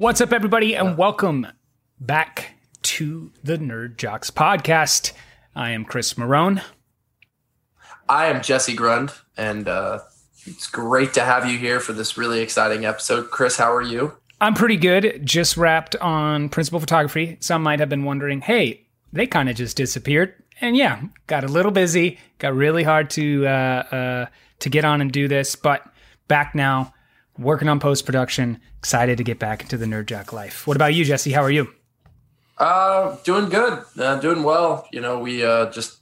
What's up, everybody, and welcome back to the Nerd Jocks podcast. I am Chris Marone. I am Jesse Grund, and uh, it's great to have you here for this really exciting episode. Chris, how are you? I'm pretty good. Just wrapped on principal photography. Some might have been wondering, hey, they kind of just disappeared. And yeah, got a little busy. Got really hard to uh, uh, to get on and do this, but back now, working on post production. Excited to get back into the Nerd Jock life. What about you, Jesse? How are you? Uh, doing good. Uh, doing well. You know, we uh, just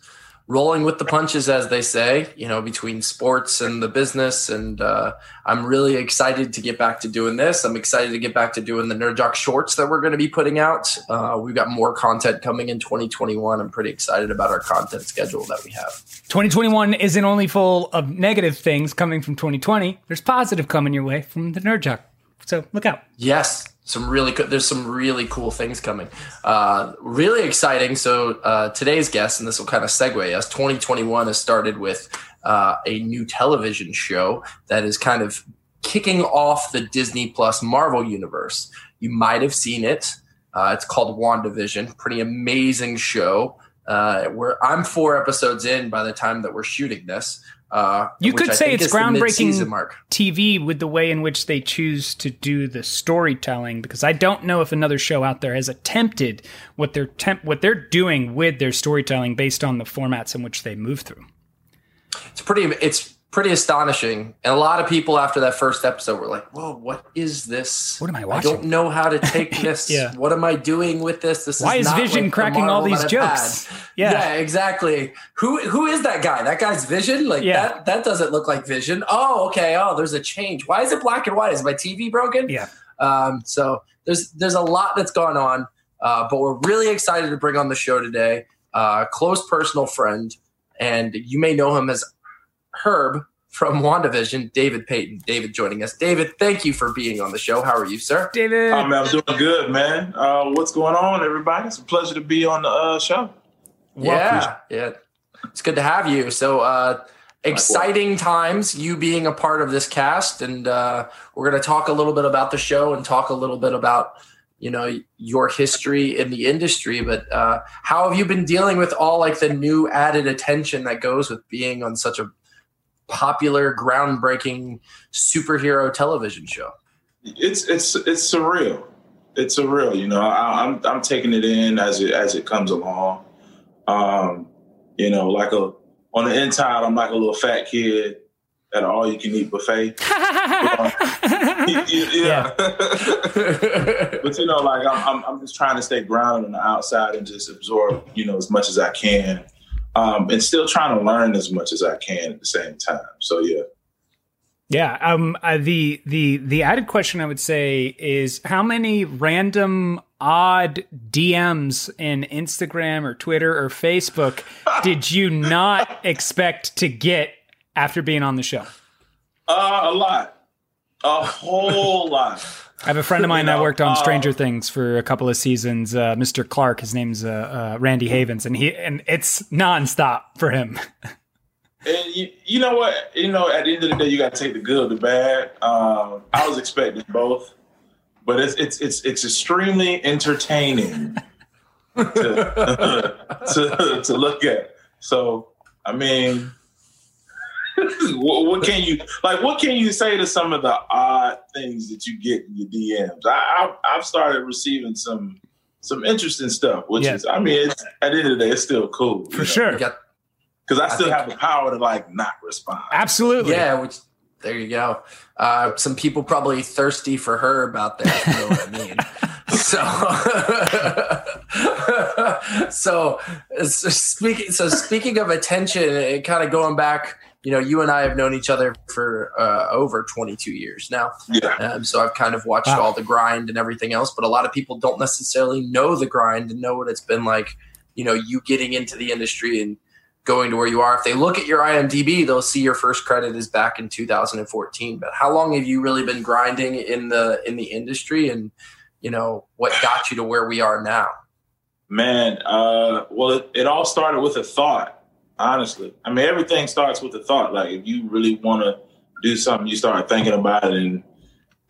rolling with the punches, as they say, you know, between sports and the business. And uh, I'm really excited to get back to doing this. I'm excited to get back to doing the Nerd Jock shorts that we're going to be putting out. Uh, we've got more content coming in 2021. I'm pretty excited about our content schedule that we have. 2021 isn't only full of negative things coming from 2020, there's positive coming your way from the Nerd Jock. So look out. Yes, some really co- there's some really cool things coming. Uh, really exciting. So uh, today's guest and this will kind of segue us 2021 has started with uh, a new television show that is kind of kicking off the disney plus marvel universe. You might have seen it. Uh, it's called wandavision. Pretty amazing show. Uh, where i'm four episodes in by the time that we're shooting this uh, you could I say it's groundbreaking. TV with the way in which they choose to do the storytelling because I don't know if another show out there has attempted what they're temp- what they're doing with their storytelling based on the formats in which they move through. it's pretty it's pretty astonishing and a lot of people after that first episode were like whoa what is this What am I watching? i don't know how to take this Yeah. what am i doing with this this Why is not Vision the cracking all these jokes? Yeah. yeah exactly who who is that guy that guy's vision like Yeah. that that doesn't look like vision oh okay oh there's a change why is it black and white is my tv broken Yeah. um, so there's there's a lot that's gone on, uh, but we're really excited to bring on the show today. Uh, close personal friend, and you may know him as Herb from WandaVision, David Payton. David joining us. David, thank you for being on the show. How are you, sir? David, Oh, man, I'm doing good, man. Uh, what's going on, everybody? It's a pleasure to be on the uh, show. Yeah, yeah, it's good to have you. So. Uh, Exciting times, you being a part of this cast, and uh, we're going to talk a little bit about the show and talk a little bit about you know your history in the industry but uh, how have you been dealing with all like the new added attention that goes with being on such a popular groundbreaking superhero television show It's it's it's surreal. It's surreal. You know, I, I'm I'm taking it in as it as it comes along. Um, you know, like a on the inside, I'm like a little fat kid at an all you can eat buffet. yeah. but you know, like I'm, I'm, I'm just trying to stay grounded on the outside and just absorb, you know, as much as I can, um, and still trying to learn as much as I can at the same time. So yeah, Yeah. Um. Uh, the the the added question I would say is how many random odd DMs in Instagram or Twitter or Facebook did you not expect to get after being on the show? uh, a lot, a whole lot. I have a friend of mine You that worked on uh, Stranger Things for a couple of seasons. Uh, Mr. Clark, his name's uh, uh, Randy Havens, and he and it's nonstop for him. And you, you know what? You know, at the end of the day, you got to take the good the bad. Um, I was expecting both, but it's it's it's it's extremely entertaining to, to to look at. So, I mean, what, what can you like? What can you say to some of the odd things that you get in your DMs? I, I've I've started receiving some some interesting stuff, which Yeah. is, I mean, it's, at the end of the day, it's still cool For sure. you got because I I still think- have the power to like not respond. Absolutely. yeah which there you go uh, some people probably thirsty for her about that you know what i mean so so so speaking so speaking of attention and kind of going back you know you and i have known each other for uh, over 22 years now Yeah. um, so I've kind of watched Wow. all the grind and everything else, but a lot of people don't necessarily know the grind and know what it's been like. You know, you getting into the industry and going to where you are. If they look at your IMDb, they'll see your first credit is back in 2014. But how long have you really been grinding in the in the industry, and you know what got you to where we are now? Man, uh, well, it, it all started with a thought, honestly. I mean, everything starts with a thought. Like, if you really want to do something, you start thinking about it and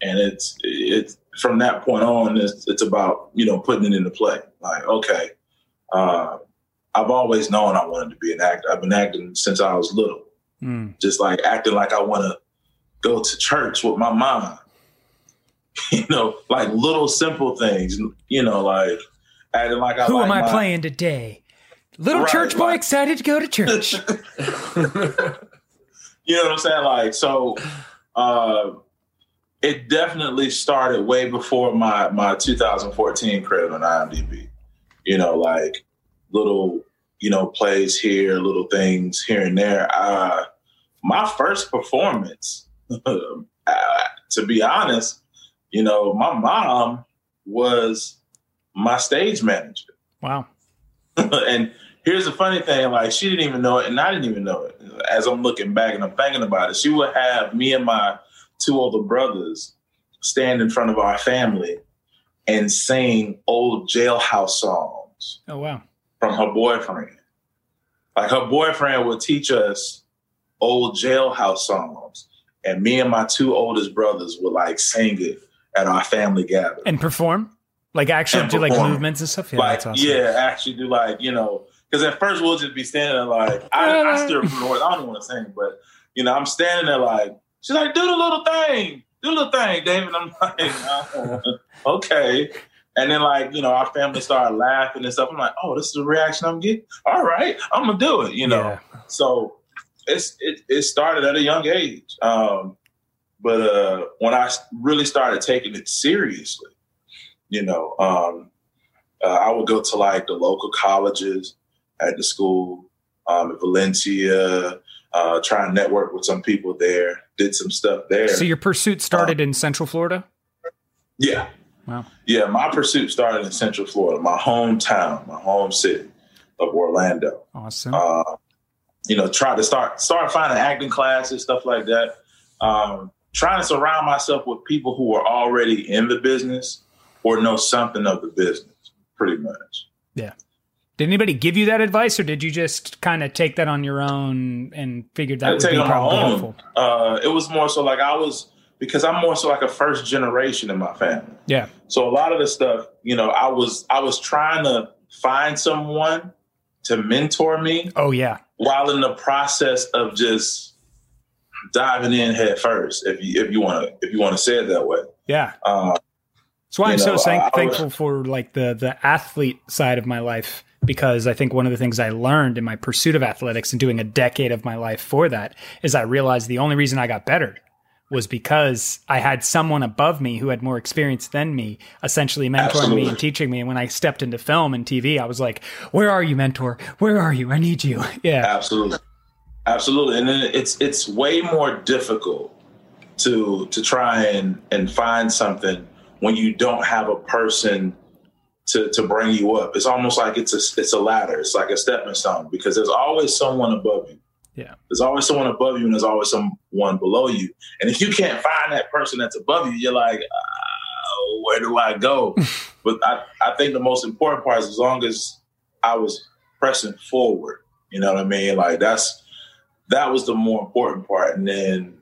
and it's it's from that point on, it's, it's about you know putting it into play. Like, okay, uh, I've always known I wanted to be an actor. I've been acting since I was little, mm. just like acting like I want to go to church with my mom. you know, like little simple things. You know, like acting like I. Who like am I my, playing today? Little right, church boy like, excited to go to church. you know what I'm saying? Like so. Uh, it definitely started way before my my 2014 credit on IMDb. You know, like little you know plays here, little things here and there. Uh, my first performance, uh, to be honest, you know, my mom was my stage manager. Wow. and here's the funny thing like she didn't even know it and i didn't even know it as i'm looking back and i'm thinking about it she would have me and my two older brothers stand in front of our family and sing old jailhouse songs. Oh wow. From her boyfriend. Like her boyfriend would teach us old jailhouse songs. And me and my two oldest brothers would like sing it at our family gathering. And perform? Like actually and do perform. like movements and stuff? Yeah, like, awesome. yeah, actually do like, you know, because at first we'll just be standing there like, I, I still, I don't even want to sing, but, you know, I'm standing there like, She's like, do the little thing, do the little thing, David. I'm like, uh, okay. And then like, you know, our family started laughing and stuff. I'm like, oh, this is the reaction I'm getting. All right, I'm gonna do it, you know. Yeah. So it's it, it started at a young age. Um, but uh, when I really started taking it seriously, you know, um, uh, I would go to like the local colleges at the school um, in Valencia, uh, try and network with some people there, did some stuff there. So your pursuit started um, in Central Florida? Yeah. Wow. Yeah, my pursuit started in Central Florida, my hometown, my home city of Orlando. Awesome. Uh, you know, try to start start finding acting classes, stuff like that. Um, trying to surround myself with people who are already in the business or know something of the business, pretty much. Yeah. Did anybody give you that advice, or did you just kind of take that on your own and figured that I would be probably helpful? Uh, it was more so like I was because I'm more so like a first generation in my family. Yeah. So a lot of the stuff, you know, I was I was trying to find someone to mentor me. Oh yeah. While in the process of just diving in head first, if you if you want to if you want to say it that way. Yeah. Uh, That's why I'm know, so thank- thankful was, for like the the athlete side of my life because I think one of the things I learned in my pursuit of athletics and doing a decade of my life for that is I realized the only reason I got better was because I had someone above me who had more experience than me, essentially mentoring Absolutely. me and teaching me. And when I stepped into film and TV, I was like, "Where are you, mentor? Where are you? I need you." Yeah, absolutely, absolutely. And then it's it's way more difficult to to try and and find something when you don't have a person to to bring you up. It's almost like it's a it's a ladder. It's like a stepping stone because there's always someone above you. Yeah. There's always someone above you and there's always someone below you. And if you can't find that person that's above you, you're like, uh, where do I go? but I, I think the most important part is as long as I was pressing forward, you know what I mean? Like that's that was the more important part. And then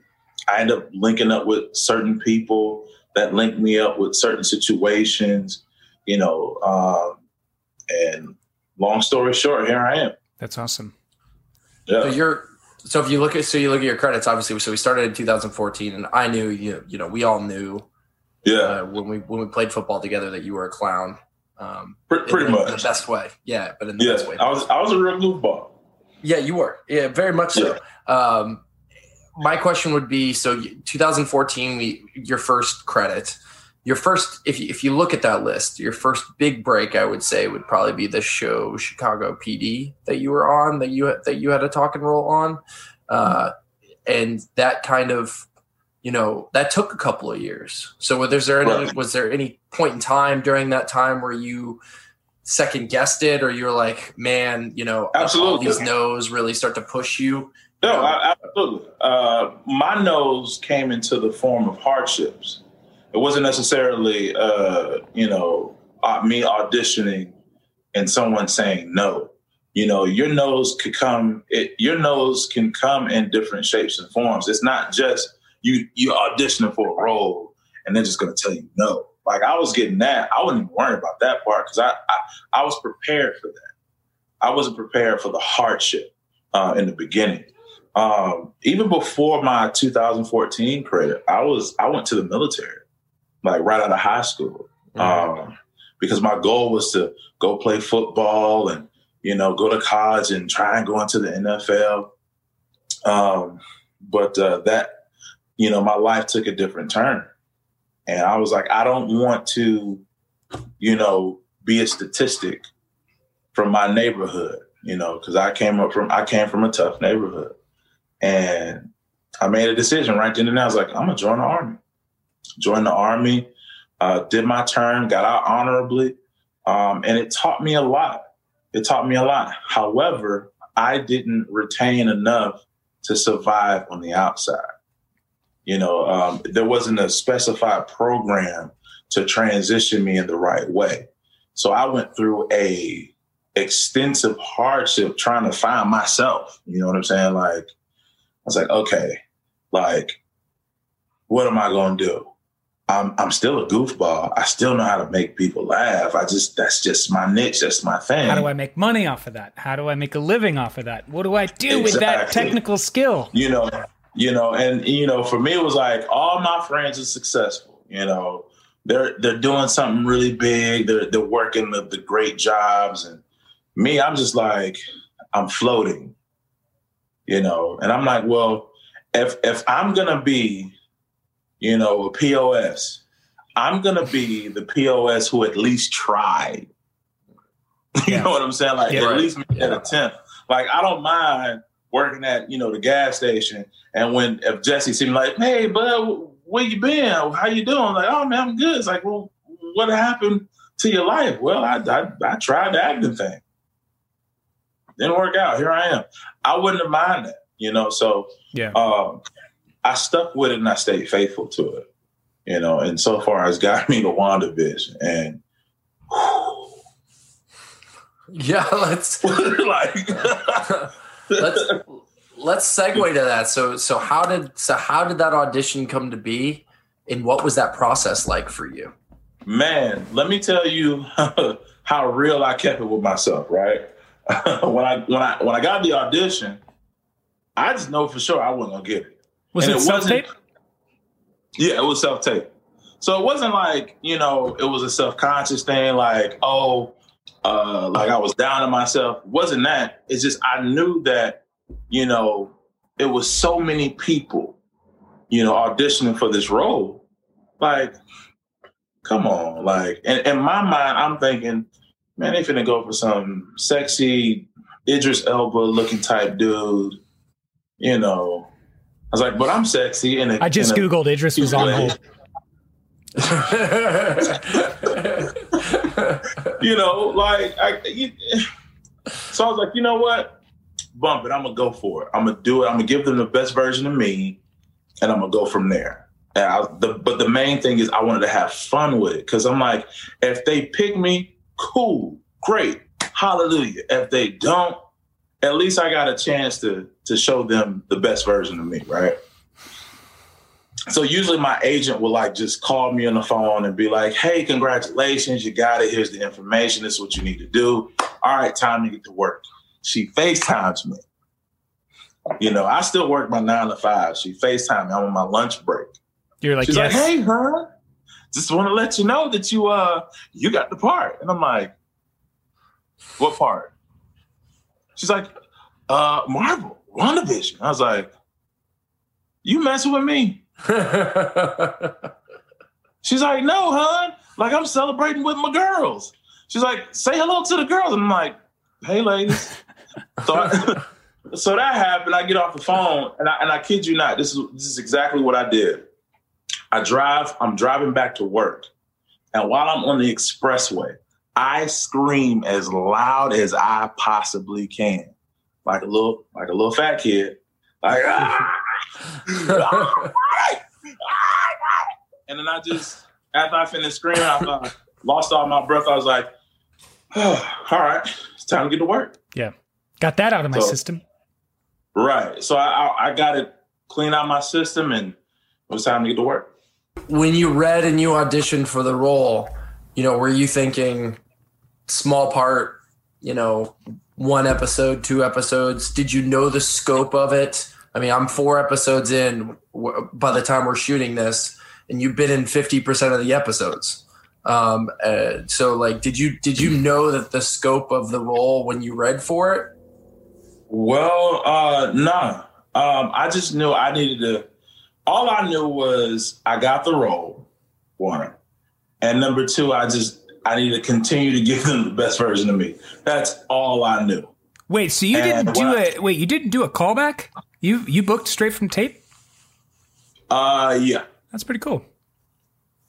I end up linking up with certain people that linked me up with certain situations you know, um, and long story short, here I am. That's awesome. Yeah. So you're so if you look at so you look at your credits, obviously. So we started in 2014, and I knew you. You know, we all knew. Yeah. Uh, when we when we played football together, that you were a clown. Um, pretty, pretty in, much in the best way. Yeah, but in the yeah, best way. I was I was a real goofball. Yeah, you were. Yeah, very much so. Yeah. Um, my question would be: so 2014, we, your first credit your first if you, if you look at that list your first big break i would say would probably be the show chicago pd that you were on that you that you had a talk and role on. Uh, and that kind of you know that took a couple of years. So was there any was there any point in time during that time where you second guessed it or you were like man you know absolutely. all these no's really start to push you no, absolutely. Uh, my nose came into the form of hardships it wasn't necessarily uh, you know me auditioning and someone saying no. You know, your nose could come. It, your nose can come in different shapes and forms. It's not just you you auditioning for a role and they're just going to tell you no. Like I was getting that. I wasn't even worried about that part because I, I, I was prepared for that. I wasn't prepared for the hardship uh, in the beginning. Um, even before my 2014 credit, I was I went to the military, like right out of high school, mm-hmm. um, because my goal was to go play football and you know go to college and try and go into the NFL. Um, but uh, that you know my life took a different turn, and I was like, I don't want to, you know, be a statistic from my neighborhood, you know, because I came up from I came from a tough neighborhood, and I made a decision right then and there. I was like, I'm gonna join the army. Join the army, uh, did my term, got out honorably, um, and it taught me a lot. It taught me a lot. However, I didn't retain enough to survive on the outside. You know, um, there wasn't a specified program to transition me in the right way. So I went through a extensive hardship trying to find myself. You know what I'm saying? Like, I was like, okay, like, what am I to do? I'm, I'm still a goofball. I still know how to make people laugh. I just, that's just my niche. That's my thing. How do I make money off of that? How do I make a living off of that? What do I do exactly. with that technical skill? You know, you know, and, you know, for me, it was like all my friends are successful, you know, they're, they're doing something really big. They're, they're working the, the great jobs and, me, I'm just like, I'm floating, you know, and I'm like, well, if if I'm gonna be, you know, a POS, I'm gonna be the POS who at least tried. you know what I'm saying? Like yeah, at right. least make yeah. an attempt. Like I don't mind working at you know the gas station, and when if Jesse seemed like, hey, bud, where you been? How you doing? Like, oh man, I'm good. It's like, well, what happened to your life? Well, I I, I tried the acting thing. Didn't work out. Here I am. I wouldn't have minded, you know. So yeah, um, I stuck with it and I stayed faithful to it, you know. And so far, it's got me to WandaVision, and whew, yeah, let's like let's let's segue to that. So so how did so how did that audition come to be, and what was that process like for you? Man, let me tell you how real I kept it with myself. Right when I when I when I got the audition, I just know for sure I wasn't gonna get it. Was and it, it self tape? Yeah, it was self tape. So it wasn't like you know it was a self conscious thing. Like oh, uh, like I was down on myself. It wasn't that? It's just I knew that you know it was so many people, you know, auditioning for this role. Like, come on, like, and in my mind, I'm thinking man, they finna go for some sexy Idris Elba looking type dude. You know, was like, but I'm sexy. And I just googled Idris was on hold. you know, like I. You, so I was like, you know what? Bump it. I'm gonna go for it. I'm gonna do it. I'm gonna give them the best version of me, and I'm gonna go from there. I, the, but the main thing is I wanted to have fun with it because I'm like, if they pick me, cool, great, hallelujah. If they don't, at least I got a chance to to show them the best version of me, right? So usually my agent will like just call me on the phone and be like, "Hey, congratulations, you got it. Here's the information. This is what you need to do. All right, time to get to work." She FaceTimes me. You know, I still work my nine to five. She FaceTime me. I'm on my lunch break. You're like, She's yes. like, "Hey, huh? just want to let you know that you uh you got the part. And I'm like, what part? She's like, uh, Marvel, WandaVision. I was like, you messing with me? She's like, no, hon. Like I'm celebrating with my girls. She's like, say hello to the girls. And I'm like, hey, ladies. so, I, so that happened. I get off the phone, and I, and I kid you not, this is this is exactly what I did. I drive, I'm driving back to work. And while I'm on the expressway, I scream as loud as I possibly can. Like a little, like a little fat kid. Like, ah, and then I just, after I finished screaming, I lost all my breath. I was like, oh, all right, it's time to get to work. Yeah. Got that out of my so, system. Right. So I, I, I got it clean out my system and it was time to get to work. when you read and you auditioned for the role, you know, were you thinking small part, you know, one episode, two episodes? Did you know the scope of it? I mean, I'm four episodes in by the time we're shooting this, and you've been in 50% of the episodes. Um, uh, so like, did you, did you know that the scope of the role when you read for it? Well, uh, nah. Um, I just knew I needed to, all I knew was I got the role, one. And number two, I just, I need to continue to give them the best version of me. That's all I knew. Wait, so you and didn't do I, a wait, you didn't do a callback? You you booked straight from tape? Uh yeah. That's pretty cool.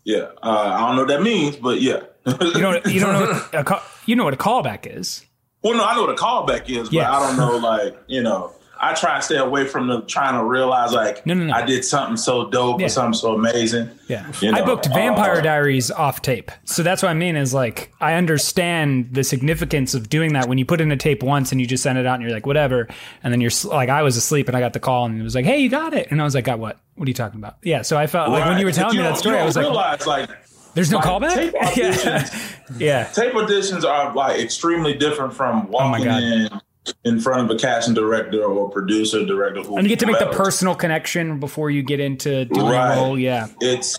Yeah. Uh, I don't know what that means, but yeah. you don't you don't know what a call, you know what a callback is. Well, no, I know what a callback is, but. I don't know like, you know, I try to stay away from the trying to realize like no, no, no. I did something so dope yeah. or something so amazing. Yeah. You know? I booked Vampire uh, Diaries off tape. So that's what I mean is like I understand the significance of doing that when you put in a tape once and you just send it out and you're like whatever and then you're like I was asleep and I got the call and it was like hey you got it and I was like got what? What are you talking about? Yeah, so I felt right. like when you were telling you me that story I was realize, like there's no like, callback. Tape auditions, yeah. yeah. Tape auditions are like extremely different from oh walking oh in in front of a casting director or producer, director. and you get to make the personal connection before you get into doing right. the role. Yeah, it's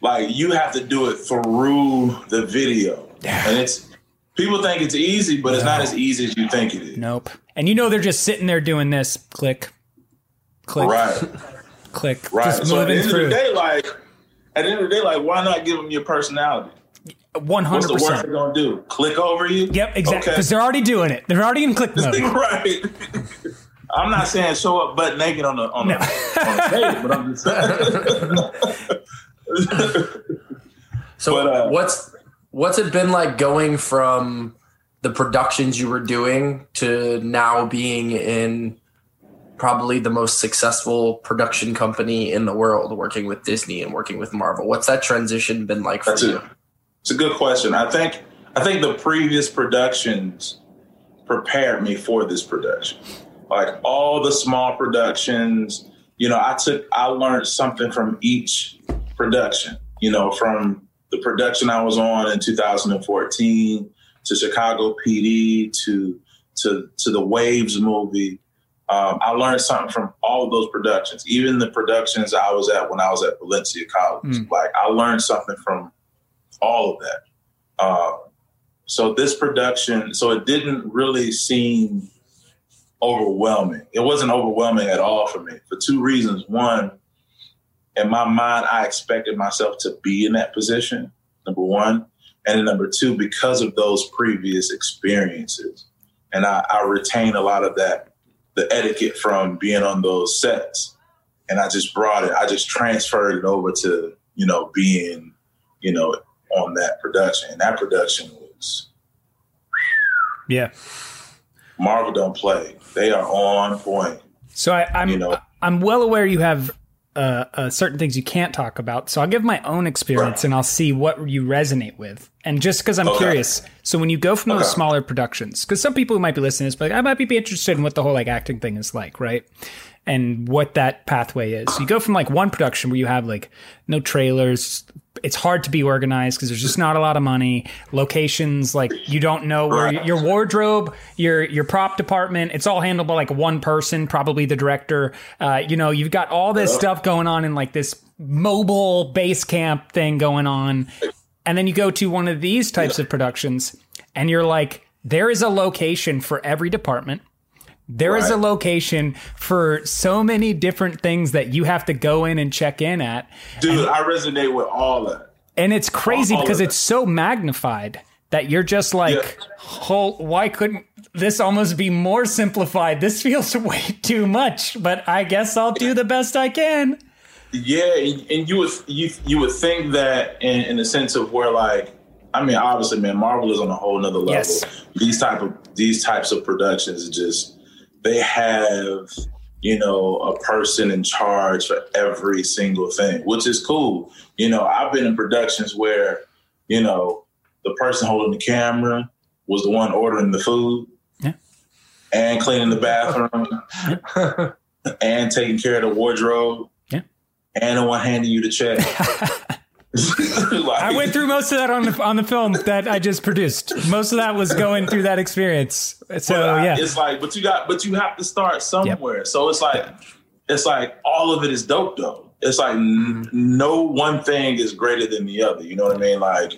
like you have to do it through the video, yeah. and it's people think it's easy, but it's no. not as easy as you think it is. Nope. And you know they're just sitting there doing this, click, click, right, click, right. Just so moving at the end through. Of the day, like at the end of the day, like why not give them your personality? One hundred percent. What's the worst they're gonna do? Click over you? Yep, exactly. Because okay. they're already doing it. They're already in click mode. right. I'm not saying show up butt naked on the on, no. the, on the but I'm just saying. so but, uh, what's what's it been like going from the productions you were doing to now being in probably the most successful production company in the world, working with Disney and working with Marvel? What's that transition been like for you? It it's a good question. I think I think the previous productions prepared me for this production. Like all the small productions, you know, I took I learned something from each production. You know, from the production I was on in 2014 to Chicago PD to to to the Waves movie. Um, I learned something from all of those productions, even the productions I was at when I was at Valencia College. Mm. Like I learned something from all of that. Uh, so this production, so it didn't really seem overwhelming. It wasn't overwhelming at all for me for two reasons. One, in my mind, I expected myself to be in that position. Number one, and number two, because of those previous experiences, and I, I retain a lot of that, the etiquette from being on those sets, and I just brought it. I just transferred it over to you know being you know on that production. And that production was Yeah. Marvel don't play. They are on point. So I, am you know, I'm well aware you have uh, uh, certain things you can't talk about. So I'll give my own experience right. and I'll see what you resonate with. And just because I'm okay. curious, so when you go from okay. those smaller productions, because some people who might be listening to this, like I might be interested in what the whole like acting thing is like, right? And what that pathway is. You go from like one production where you have like no trailers, it's hard to be organized because there's just not a lot of money. Locations like you don't know where your wardrobe, your your prop department, it's all handled by like one person, probably the director. Uh, you know, you've got all this stuff going on in like this mobile base camp thing going on, and then you go to one of these types of productions, and you're like, there is a location for every department there right. is a location for so many different things that you have to go in and check in at. Dude, and, I resonate with all that. And it's crazy all, because it's so magnified that you're just like, yeah. whole, why couldn't this almost be more simplified? This feels way too much, but I guess I'll do the best I can. Yeah, and you would you you would think that in, in the sense of where like I mean, obviously, man, Marvel is on a whole nother level. Yes. These type of these types of productions just they have you know a person in charge for every single thing which is cool you know i've been in productions where you know the person holding the camera was the one ordering the food yeah. and cleaning the bathroom yeah. and taking care of the wardrobe yeah and the one handing you the check. like, I went through most of that on the on the film that I just produced. Most of that was going through that experience. So well, yeah, it's like, but you got, but you have to start somewhere. Yep. So it's like, it's like all of it is dope though. It's like n- mm-hmm. no one thing is greater than the other. You know what I mean? Like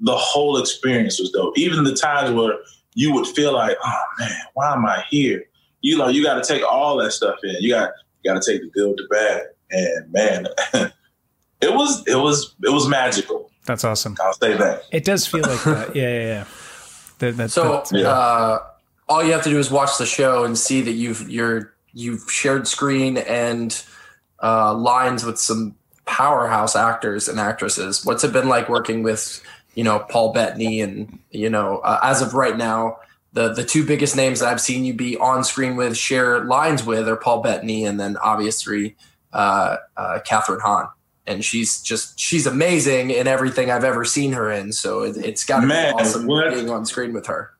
the whole experience was dope. Even the times where you would feel like, oh man, why am I here? You know, you got to take all that stuff in. You got you got to take the good, the bad, and man, it was it was it was magical. That's awesome. I'll say that. It does feel like that. Yeah, yeah, yeah. That, that, so yeah. uh, all you have to do is watch the show and see that you've you're you've shared screen and uh, lines with some powerhouse actors and actresses. What's it been like working with you know Paul Bettany and you know uh, as of right now the the two biggest names that I've seen you be on screen with share lines with are Paul Bettany and then obviously uh, uh, Kathryn Hahn. And she's just she's amazing in everything I've ever seen her in. So it, has got to be awesome what? being on screen with her.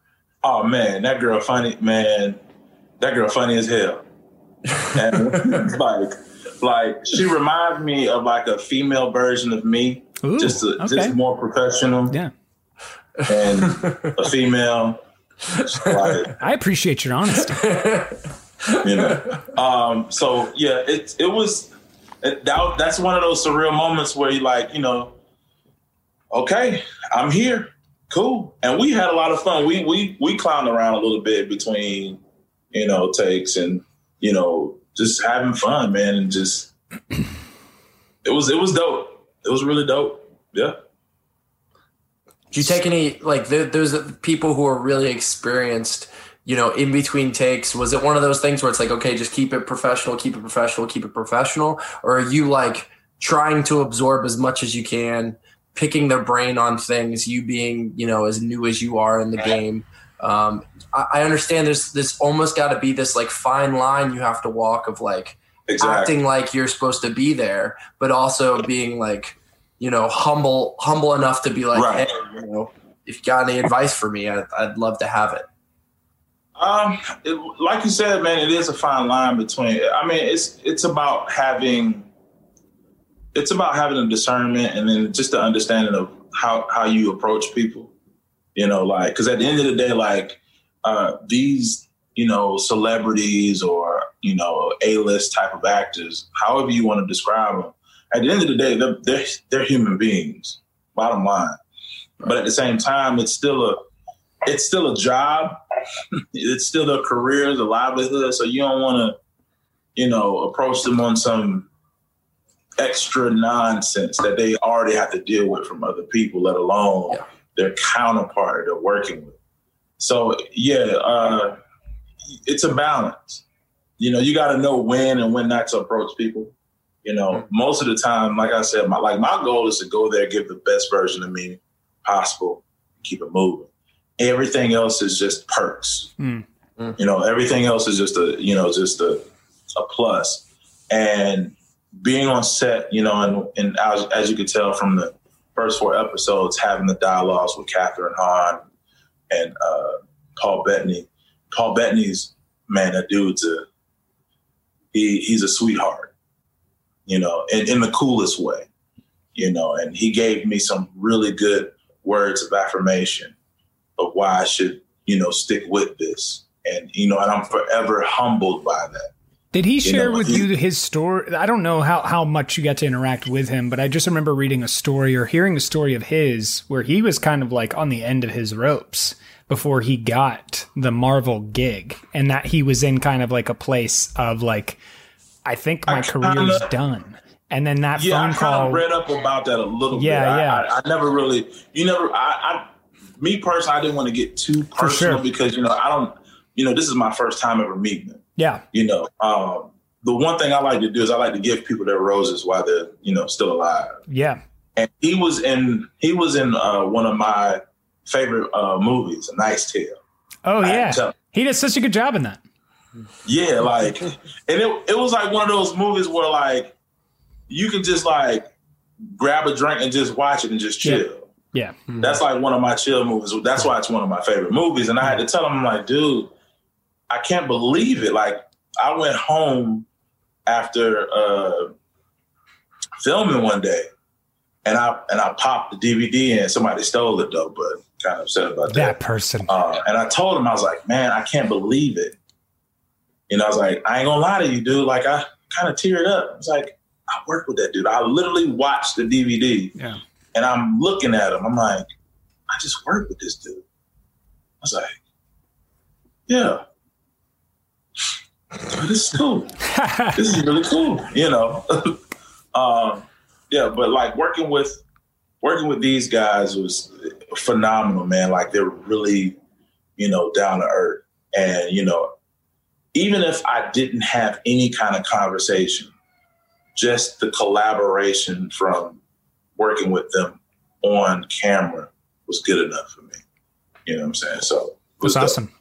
Oh man, that girl funny man. That girl funny as hell. Like like she reminds me of like a female version of me. Ooh, just a, okay. just more professional. Yeah. And a female. Like, I appreciate your honesty. you know. Um, so yeah, it it was it, that, that's one of those surreal moments where you like, you know, okay, I'm here. Cool. And we had a lot of fun. We we we clowned around a little bit between, you know, takes and, you know, just having fun, man, and just it was it was dope. It was really dope. Yeah. Do you take any like there, there's people who are really experienced, you know, in between takes? Was it one of those things where it's like, okay, just keep it professional, keep it professional, keep it professional, or are you like trying to absorb as much as you can, picking their brain on things? You being, you know, as new as you are in the game. Um, I, I understand there's this almost got to be this like fine line you have to walk of like exactly. acting like you're supposed to be there, but also being like you know, humble, humble enough to be like, right. hey, you know, if you got any advice for me, I'd, I'd love to have it. Um, it, like you said, man, it is a fine line between. I mean, it's it's about having, it's about having a discernment and then just the understanding of how how you approach people. You know, like because at the end of the day, like uh, these, you know, celebrities or you know, a list type of actors, however you want to describe them, at the end of the day, they're, they're, they're human beings, bottom line. But at the same time, it's still a it's still a job. It's still their career, the livelihood. So you don't want to, you know, approach them on some extra nonsense that they already have to deal with from other people, let alone yeah. their counterpart they're working with. So yeah, uh, it's a balance. You know, you got to know when and when not to approach people. You know, mm-hmm. most of the time, like I said, my like my goal is to go there, give the best version of me possible, keep it moving. Everything else is just perks. Mm-hmm. You know, everything else is just a you know just a a plus. And being on set, you know, and, and as, as you could tell from the first four episodes, having the dialogues with Kathryn Hahn and uh, Paul Bettany. Paul Bettany's man, that dude's a he, he's a sweetheart you know, in, in the coolest way, you know, and he gave me some really good words of affirmation of why I should, you know, stick with this. And, you know, and I'm forever humbled by that. Did he share you know, with he, you his story? I don't know how, how much you got to interact with him, but I just remember reading a story or hearing a story of his where he was kind of like on the end of his ropes before he got the Marvel gig and that he was in kind of like a place of like, I think my I career's kinda, done. And then that yeah, phone I call. read up about that a little yeah, bit. Yeah, I, I, never really, you never, I, me personally, I didn't want to get too personal sure. because, you know, I don't, you know, this is my first time ever meeting them. Yeah. You know, um, the one thing I like to do is I like to give people their roses while they're, you know, still alive. Yeah. And he was in, he was in uh, one of my favorite uh, movies, A Knight's Tale. Oh, yeah. He did such a good job in that. Yeah, like, and it it was like one of those movies where like you can just like grab a drink and just watch it and just chill. Yeah. Yeah. Mm-hmm. That's like one of my chill movies. That's why it's one of my favorite movies. And I had to tell him, I'm like, dude, I can't believe it. Like, I went home after uh filming one day, and I and I popped the DVD in. Somebody stole it though, but kind of upset about that. That person. Uh, and I told him I was like, man, I can't believe it. You know, I was like, I ain't gonna lie to you, dude. Like I kind of teared up. I was like, I worked with that dude. I literally watched the DVD. Yeah. And I'm looking at him. I'm like, I just worked with this dude. I was like, yeah. This is cool. this is really cool, you know. um, yeah, but like working with working with these guys was phenomenal, man. Like they're really, you know, down to earth. And, you know, even if I didn't have any kind of conversation, just the collaboration from working with them on camera was good enough for me. You know what I'm saying? So was awesome.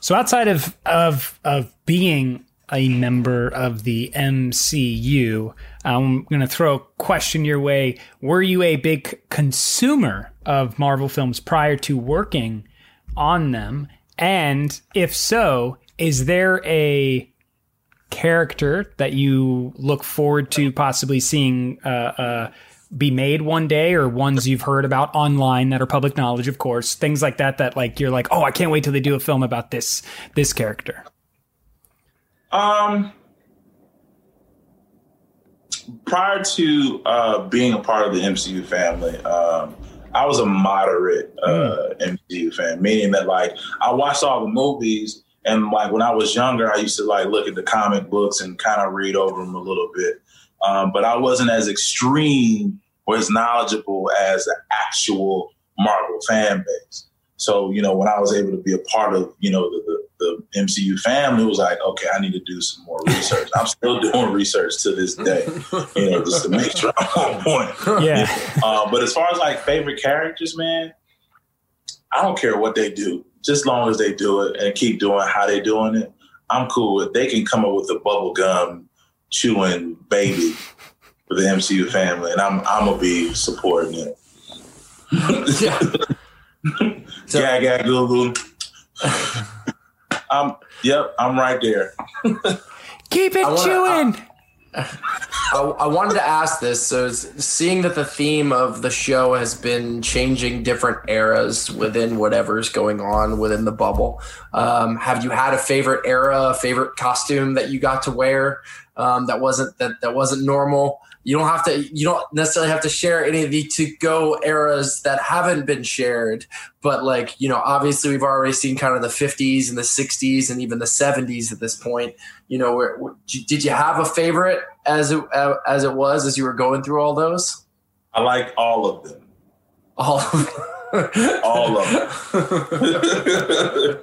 So outside of of of being a member of the MCU, I'm going to throw a question your way. Were you a big consumer of Marvel films prior to working on them? And if so, is there a character that you look forward to possibly seeing uh, uh, be made one day or ones you've heard about online that are public knowledge of course things like that that like you're like oh i can't wait till they do a film about this this character um prior to uh being a part of the mcu family um i was a moderate uh mm. mcu fan meaning that like i watched all the movies and like when I was younger, I used to like look at the comic books and kind of read over them a little bit. Um, but I wasn't as extreme or as knowledgeable as the actual Marvel fan base. So, you know, when I was able to be a part of, you know, the, the, the MCU family, it was like, okay, I need to do some more research. I'm still doing research to this day, you know, just to make sure I'm on point. Yeah. Uh, but as far as like favorite characters, man, I don't care what they do just long as they do it and keep doing how they're doing it, I'm cool with. They can come up with a bubble gum chewing baby for the MCU family, and I'm I'm gonna be supporting it. yeah. so, gag, gag, Google. I'm yep, I'm right there. Keep it wanna, chewing. I, I, wanted to ask this. So, seeing that the theme of the show has been changing different eras within whatever's going on within the bubble, um, have you had a favorite era, a favorite costume that you got to wear um, that wasn't that that wasn't normal? you don't have to you don't necessarily have to share any of the to go eras that haven't been shared but like you know obviously we've already seen kind of the 50s and the 60s and even the 70s at this point. You know where, where, did you have a favorite as it uh, as it was as you were going through all those? I like all of them. All of them. All of them.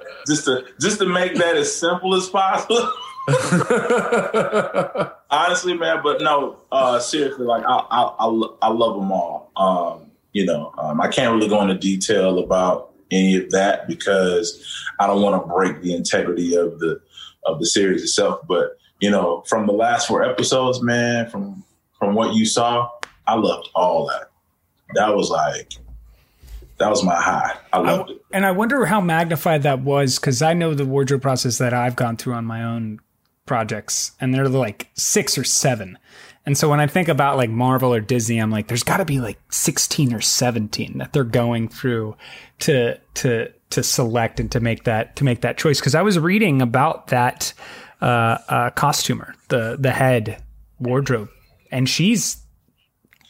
Just to just to make that as simple as possible Honestly, man, but no, uh, seriously, like I, I, I, I love them all. Um, you know, um, I can't really go into detail about any of that because I don't want to break the integrity of the of the series itself. But you know, from the last four episodes, man, from from what you saw, I loved all that. That was like that was my high. I loved I, it. And I wonder how magnified that was because I know the wardrobe process that I've gone through on my own projects and they're like six or seven. And so when I think about like Marvel or Disney, I'm like, there's got to be like 16 or 17 that they're going through to to to select and to make that to make that choice. Because I was reading about that uh, uh, costumer, the the head wardrobe, and she's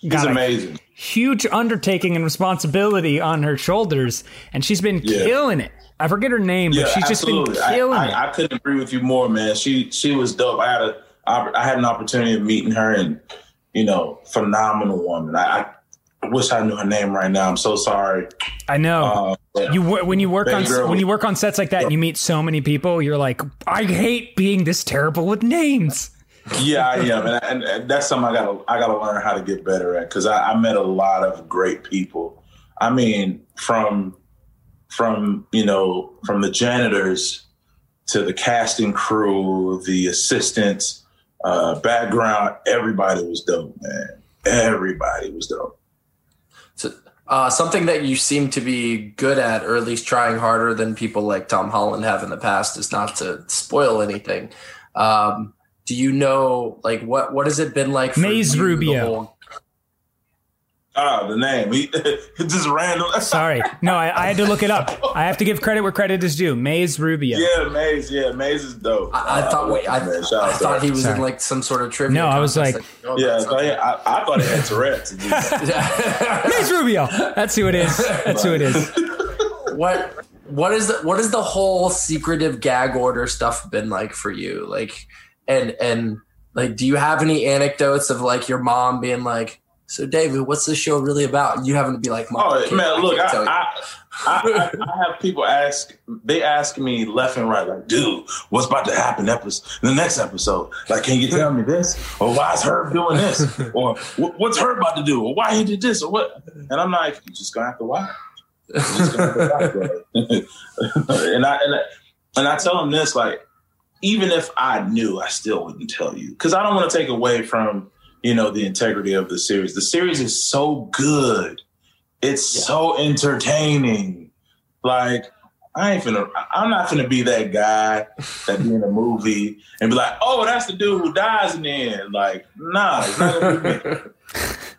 got amazing. huge undertaking and responsibility on her shoulders, and she's been yeah. killing it. I forget her name, yeah, but she's absolutely. just been killing I, it. I, I, couldn't agree with you more, man. She she was dope. I had a I had an opportunity of meeting her, and you know, phenomenal woman. I, I wish I knew her name right now. I'm so sorry. I know. Uh, you when you work on girl, when you work on sets like that, and you meet so many people. You're like, I hate being this terrible with names. Yeah, I am, and, and, that's something I gotta I gotta learn how to get better at because I, I met a lot of great people. I mean, from from you know from the janitors to the casting crew, the assistants, uh, background. Everybody was dope, man. Everybody was dope. So, uh, something that you seem to be good at, or at least trying harder than people like Tom Holland have in the past, is not to spoil anything. Um, do you know like what what has it been like? For Maze you, the Rubio. whole- Ah, the name. He, just random. Sorry, no, I, I had to look it up. I have to give credit where credit is due. Maze Rubio. Yeah, Maze. Yeah, Maze is dope. I, I thought wait, I, Man, shout I thought he was Sorry. in like some sort of trivia. No, I was contest. like- I Yeah, about so yeah, I, I thought it had Tourette's. Maze Rubio. That's who it is. That's who it is. what what is the what is the whole secretive gag order stuff been like for you like and and like do you have any anecdotes of like your mom being like so david what's this show really about and you having to be like mom Oh man, look, I, you." I, I, I, I have people ask. They ask me left and right, like, "Dude, what's about to happen episode, the next episode? Like, can you tell me this? Or why is Herb doing this? Or what's Herb about to do? Or why he did this? Or what?" And I'm like, "You just gonna have to watch." You just gonna have to watch, bro." and I and I, and I tell them this, like, even if I knew, I still wouldn't tell you because I don't want to take away from you know the integrity of the series. The series is so good. It's Yeah. so entertaining. Like I ain't finna. I'm not finna be that guy that be in a movie and be like, "Oh, that's the dude who dies in the end." Like, nah, it's not gonna be me.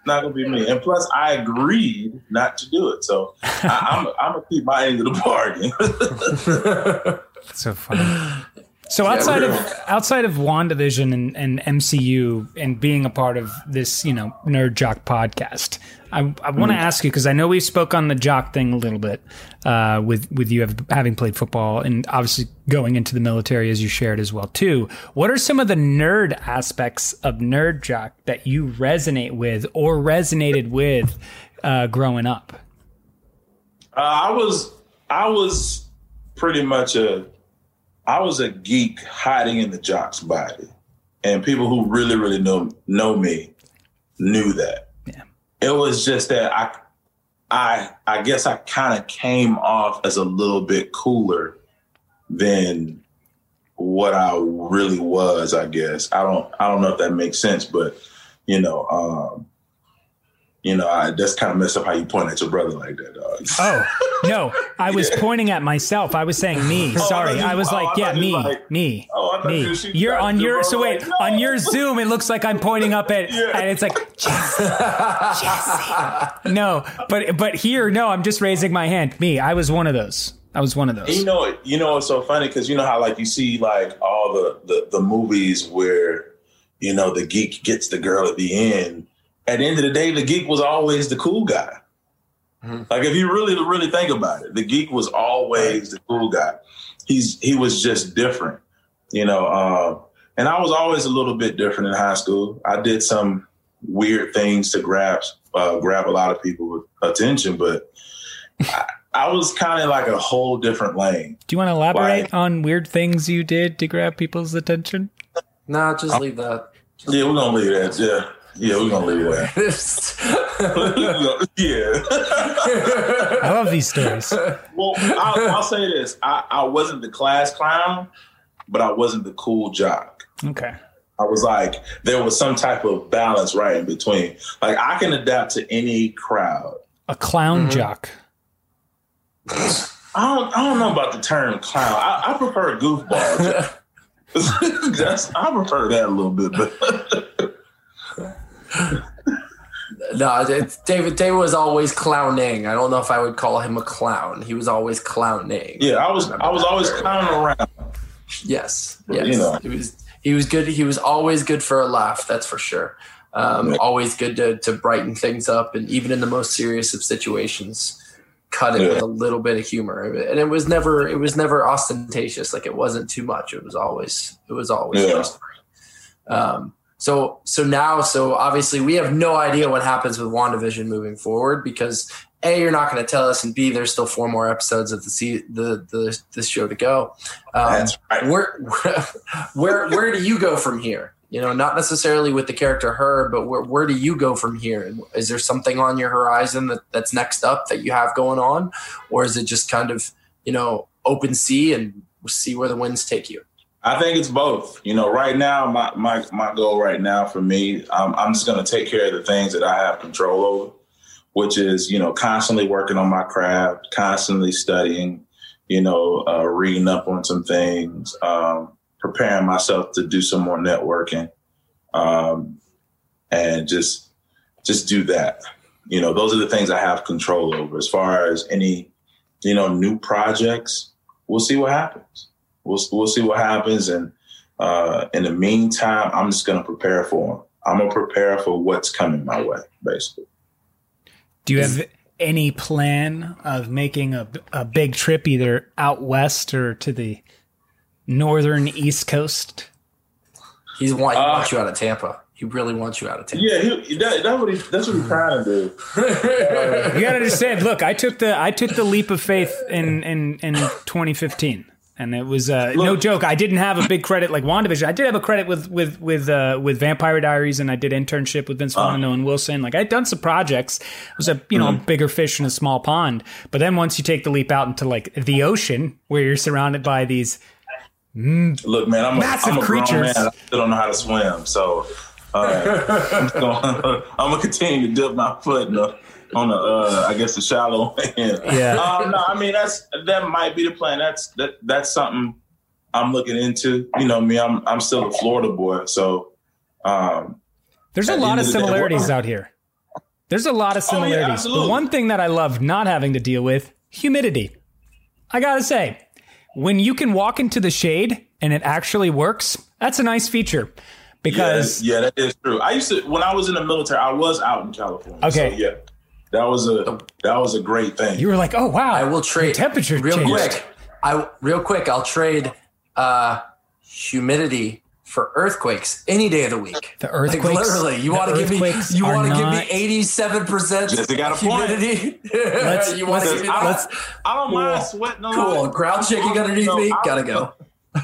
Not gonna be me. And plus, I agreed not to do it, so I, I'm I'm gonna keep my end of the bargain. So funny. So outside really. of outside of WandaVision and, and MCU and being a part of this, you know, Nerd Jock podcast, I, I Mm-hmm. want to ask you because I know we spoke on the jock thing a little bit uh, with with you have, having played football and obviously going into the military as you shared as well too. What are some of the nerd aspects of Nerd Jock that you resonate with or resonated with uh, growing up? Uh, I was I was pretty much a I was a geek hiding in the jock's body, and people who really really know know me knew that. Yeah. It was just that I I I guess I kind of came off as a little bit cooler than what I really was. I guess I don't I don't know if that makes sense, but you know. um you know, I, that's kind of messed up how you point at your brother like that, dog. Oh no, I was pointing at myself. I was saying me. Oh, I Sorry, thought you- I was oh, like, I yeah, me, like- me, Oh, me. You You're on your so wait like, on your Zoom. It looks like I'm pointing up at, Yeah. and it's like Jesse, Jesse. No, but but here, no, I'm just raising my hand. Me, I was one of those. I was one of And you those. know, you know, it's so funny because you know how like you see like all the, the the movies where you know the geek gets the girl at the end. At the end of the day, the geek was always the cool guy. Mhm. Like if you really really think about it, the geek was always the cool guy. He's he was just different, you know. Um, and I was always a little bit different in high school. I did some weird things to grab uh, grab a lot of people's attention, but I, I was kind of like a whole different lane. Do you want to elaborate on weird things you did to grab people's attention? nah just leave that Yeah, we're gonna leave that. Yeah, yeah, we're gonna leave that. yeah. I love these stories. well, I'll, I'll say this: I, I wasn't the class clown, but I wasn't the cool jock. Okay. I was like, there was some type of balance right in between. Like I can adapt to any crowd. A clown Mm-hmm. jock. I don't, I don't know about the term clown. I, I prefer goofball. jock. That's, I prefer that a little bit, but no it's, david david was always clowning i don't know if i would call him a clown he was always clowning yeah, I was I was always clowning around. Yes, yes. you know. He was he was good. He was always good for a laugh. That's for sure. Um, always good to to brighten things up, and even in the most serious of situations, cut it Yeah. with a little bit of humor. And it was never it was never ostentatious. Like it wasn't too much. It was always it was always Yeah. just. Um, so so now so obviously we have no idea what happens with WandaVision moving forward because a you're not going to tell us and b there's still four more episodes of the se- the the this show to go. Um, That's right. where where where do you go from here? You know, not necessarily with the character her, but where where do you go from here? Is there something on your horizon that that's next up that you have going on, or is it just kind of you know open sea and see where the winds take you? I think it's both. You know, right now, my my my goal right now for me, um, I'm just going to take care of the things that I have control over, which is you know constantly working on my craft, constantly studying, you know, uh, reading up on some things, um, preparing myself to do some more networking, um, and just just do that. You know, those are the things I have control over. As far as any, you know, new projects, we'll see what happens. We'll we'll see what happens, and uh, in the meantime, I'm just gonna prepare for them. I'm gonna prepare for what's coming my way, basically. Do you have any plan of making a, a big trip either out west or to the northern east coast? He's want, he Uh, wants you out of Tampa. He really wants you out of Tampa. Yeah, he, that, that what he, that's what he's trying to do. You gotta understand. Look, I took the I took the leap of faith in in in 2015, and it was uh, no joke. I didn't have a big credit like WandaVision. I did have a credit with with with uh, with Vampire Diaries, and I did internship with Vince Vaughn and Wilson. Like I'd done some projects. It was a you know a bigger fish in a small pond. But then once you take the leap out into like the ocean, where you're surrounded by these Look, man, I'm a, Massive I'm a creatures. man. I still don't know how to swim, so uh, I'm, gonna, I'm gonna continue to dip my foot in the, on the, uh, I guess, the shallow end. Yeah. Um, no, I mean that's that might be the plan. That's that that's something I'm looking into. You know, me, I'm I'm still a Florida boy, so um, There's a lot of the day, similarities out here. There's a lot of Oh, yeah, similarities. the one thing that I love not having to deal with humidity. I gotta say, when you can walk into the shade and it actually works, that's a nice feature. Because yeah, yeah, that is true. I used to when I was in the military, I was out in California. Okay. so, yeah, that was a that was a great thing. you were like, oh wow, I will trade temperature real changed. quick. I real quick. I'll trade uh, humidity for earthquakes any day of the week. The earthquakes- like literally, you want to give me you want to give me eighty-seven percent Jesse got a humidity. Let's- you want to let's- give me that? let's- I don't mind sweating cool. lot. Ground shaking underneath No, me. I- Gotta go.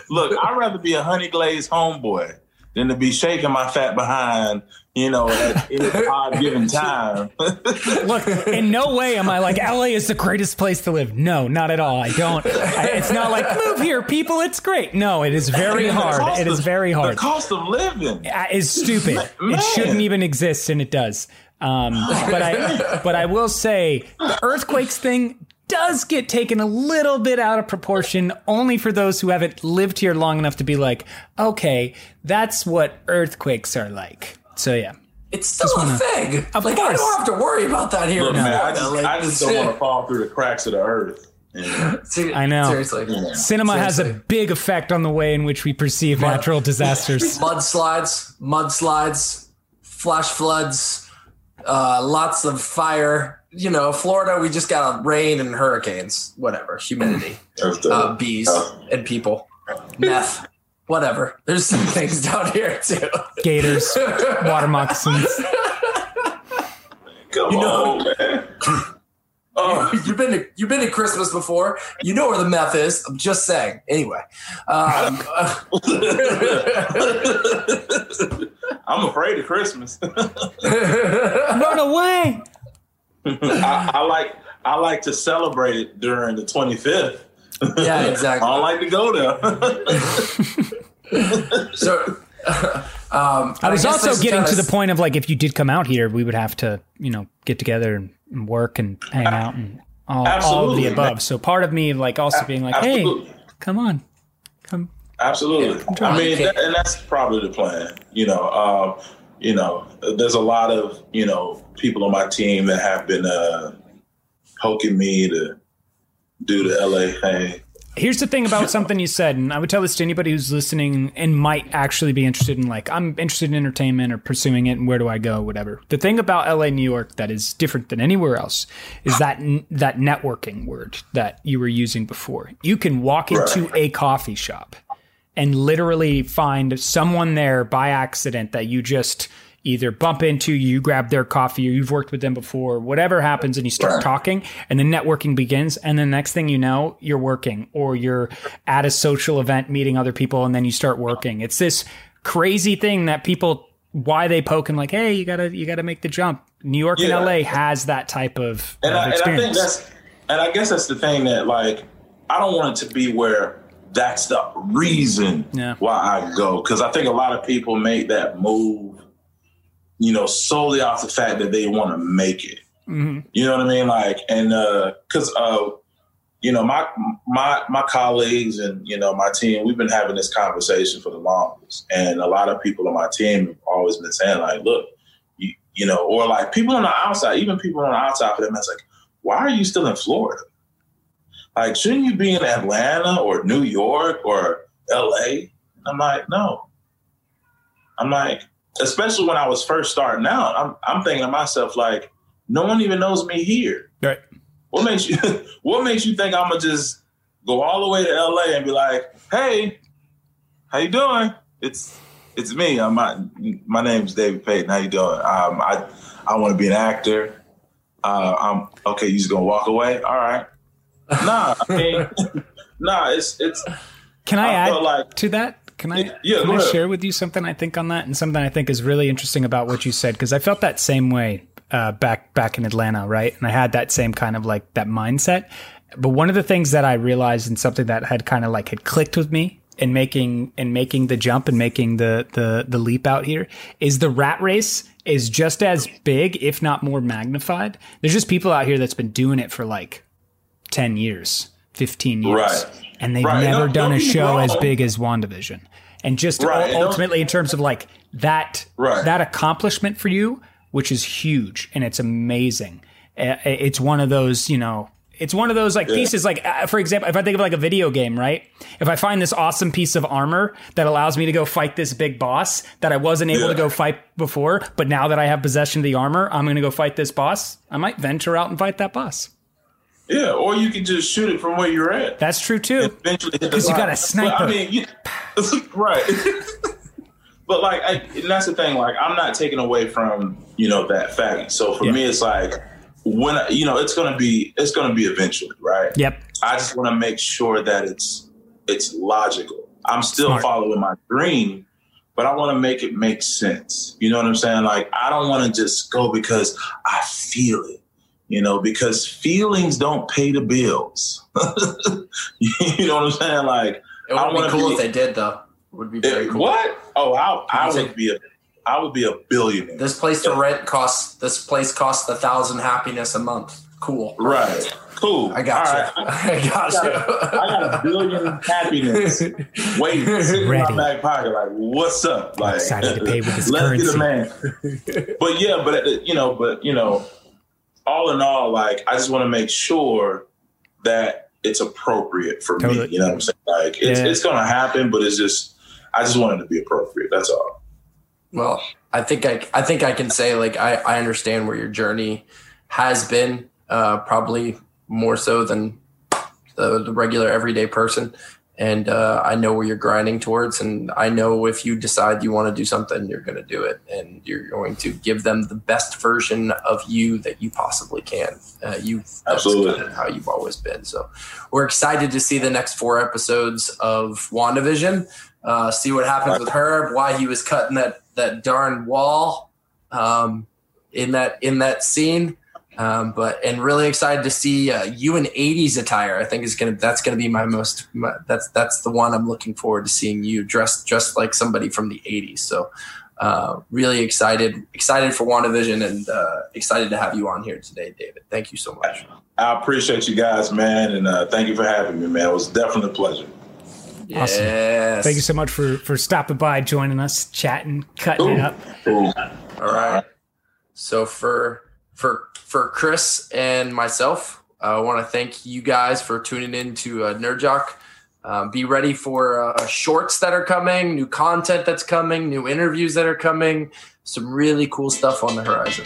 Look, I'd rather be a honey glazed homeboy than to be shaking my fat behind, you know, at any odd given time. Look, in no way am I like LA is the greatest place to live. No, not at all. I don't. I, it's not like move here, people. It's great. No, it is very hard. cost It is of- very hard. The cost of living. uh, is stupid. Man. It shouldn't even exist, and it does. Um, but I, but I will say, the earthquakes thing does get taken a little bit out of proportion, only for those who haven't lived here long enough to be like, okay, that's what earthquakes are like. So yeah, It's still a thing. Of like I don't have to worry about that here. Look, in man, I just, Like, I just don't want to fall through the cracks of the earth. And, I know. Seriously. cinema has a big effect on the way in which we perceive natural disasters. mudslides, mudslides, flash floods, uh, lots of fire. You know, Florida, we just got rain and hurricanes, whatever, humidity, uh, bees and people, meth, whatever. There's some things down here too. Gators, water moccasins. come you know- on, man. Oh, you've been to you've been to Christmas before. You know where the meth is. I'm just saying. Anyway, um, I'm afraid of Christmas. Run away! I, I like I like to celebrate it during the 25th. yeah, I exactly. don't like to go there. So, um, I was guess also getting kinda to the point of like, if you did come out here, we would have to, you know, get together and, and work and hang out and all, all of the above. So part of me, like, also being like, hey, come on, come. Absolutely. trying. I mean, that, and that's probably the plan. You know, um, you know, there's a lot of you know people on my team that have been uh, poking me to do the LA thing. Here's the thing about something you said, and I would tell this to anybody who's listening and might actually be interested in, like, I'm interested in entertainment or pursuing it, and where do I go, whatever. The thing about LA, New York, that is different than anywhere else is that that networking word that you were using before. You can walk into a coffee shop and literally find someone there by accident that you just either bump into, you grab their coffee, or you've worked with them before, whatever happens, and you start talking, and then networking begins. And the next thing you know, you're working or you're at a social event meeting other people, and then you start working. It's this crazy thing that people why they poke and like, hey, you gotta you gotta make the jump. New York Yeah. and LA has that type of, And of I, and I experience. think that's, and I guess that's the thing that like, I don't want it to be where that's the reason Yeah. why I go. Cause I think a lot of people make that move, you know, solely off the fact that they want to make it. Mhm. You know what I mean? Like, and uh, cause uh, you know, my my my colleagues and you know my team, we've been having this conversation for the longest, and a lot of people on my team have always been saying like, look, you, you know, or like people on the outside, even people on the outside for them, it's like, why are you still in Florida? Like, shouldn't you be in Atlanta or New York or LA? I'm like, no. I'm like, especially when I was first starting out, I'm I'm thinking to myself like, no one even knows me here. Right. What makes you what makes you think I'm gonna just go all the way to LA and be like, hey, how you doing? It's it's me. I'm my my name's David Payton. How you doing? Um, I I want to be an actor. Uh, I'm okay. You just gonna walk away? All right. Nah, I mean, nah. It's it's. Can I, I add like- to that? Can I, Yeah, can I ahead. share with you something I think on that and something I think is really interesting about what you said? Because I felt that same way uh, back back in Atlanta, right? And I had that same kind of like that mindset. But one of the things that I realized and something that had kind of like had clicked with me in making in making the jump and making the the the leap out here is the rat race is just as big, if not more magnified. There's just people out here that's been doing it for like 10 years, 15 years. Right. And they've Right. never Don't- done a show as big as WandaVision. And just Right. ul- And don't- ultimately, in terms of like that, that accomplishment for you, which is huge and it's amazing. It's one of those, you know, it's one of those like pieces. Like, uh, for example, if I think of like a video game, right? If I find this awesome piece of armor that allows me to go fight this big boss that I wasn't able to go fight before, but now that I have possession of the armor, I'm going to go fight this boss. I might venture out and fight that boss. Yeah, or you can just shoot it from where you're at. That's true too. eventually hit the 'Cause you got a sniper. But, I mean, you, right. but like, I, and that's the thing. Like, I'm not taking away from you know that fact. So for Yeah. me, it's like when I- you know it's gonna be it's gonna be eventually, right? Yep. I just want to make sure that it's it's logical. I'm still Smart. following my dream, but I want to make it make sense. You know what I'm saying? Like I don't want to just go because I feel it. You know, because feelings don't pay the bills. you know what I'm saying? Like It would I be wanna cool be- if they did, though. It would be very it- cool. what? Oh, I, I People would be a I would be a billionaire. This place to rent costs. This place costs a thousand happiness a month. Cool. right. Cool. I got All you. right. I got I you. got a billion happiness waiting in my back pocket. Like, what's up? Like, I excited to pay with this let's currency. get a man. but yeah, but you know, but you know, all in all, like, I just want to make sure that it's appropriate for Totally. me. You know what I'm saying? Like, it's Yeah. it's gonna happen, but it's just, I just want it to be appropriate. That's all. Well, I think I, I think I can say like I, I understand where your journey has been, uh, probably more so than the, the regular everyday person. And uh, I know where you're grinding towards, and I know if you decide you want to do something, you're going to do it, and you're going to give them the best version of you that you possibly can. Uh, you absolutely kind of how you've always been. So we're excited to see the next four episodes of WandaVision. Uh, see what happens with Herb, why he was cutting that that darn wall um, in that in that scene. Um, but and really excited to see uh, you in '80s attire. I think is gonna that's gonna be my most my, that's that's the one I'm looking forward to seeing you dressed dressed like somebody from the '80s. So uh, really excited excited for WandaVision and uh, excited to have you on here today, David. Thank you so much. I appreciate you guys, man, and uh, thank you for having me, man. It was definitely a pleasure. Awesome. Yes. Thank you so much for for stopping by, joining us, chatting, cutting it up. Cool. All right. So for for for Chris and myself, I want to thank you guys for tuning in to uh, Nerd Jock. Um, be ready for uh, shorts that are coming, new content that's coming, new interviews that are coming, some really cool stuff on the horizon.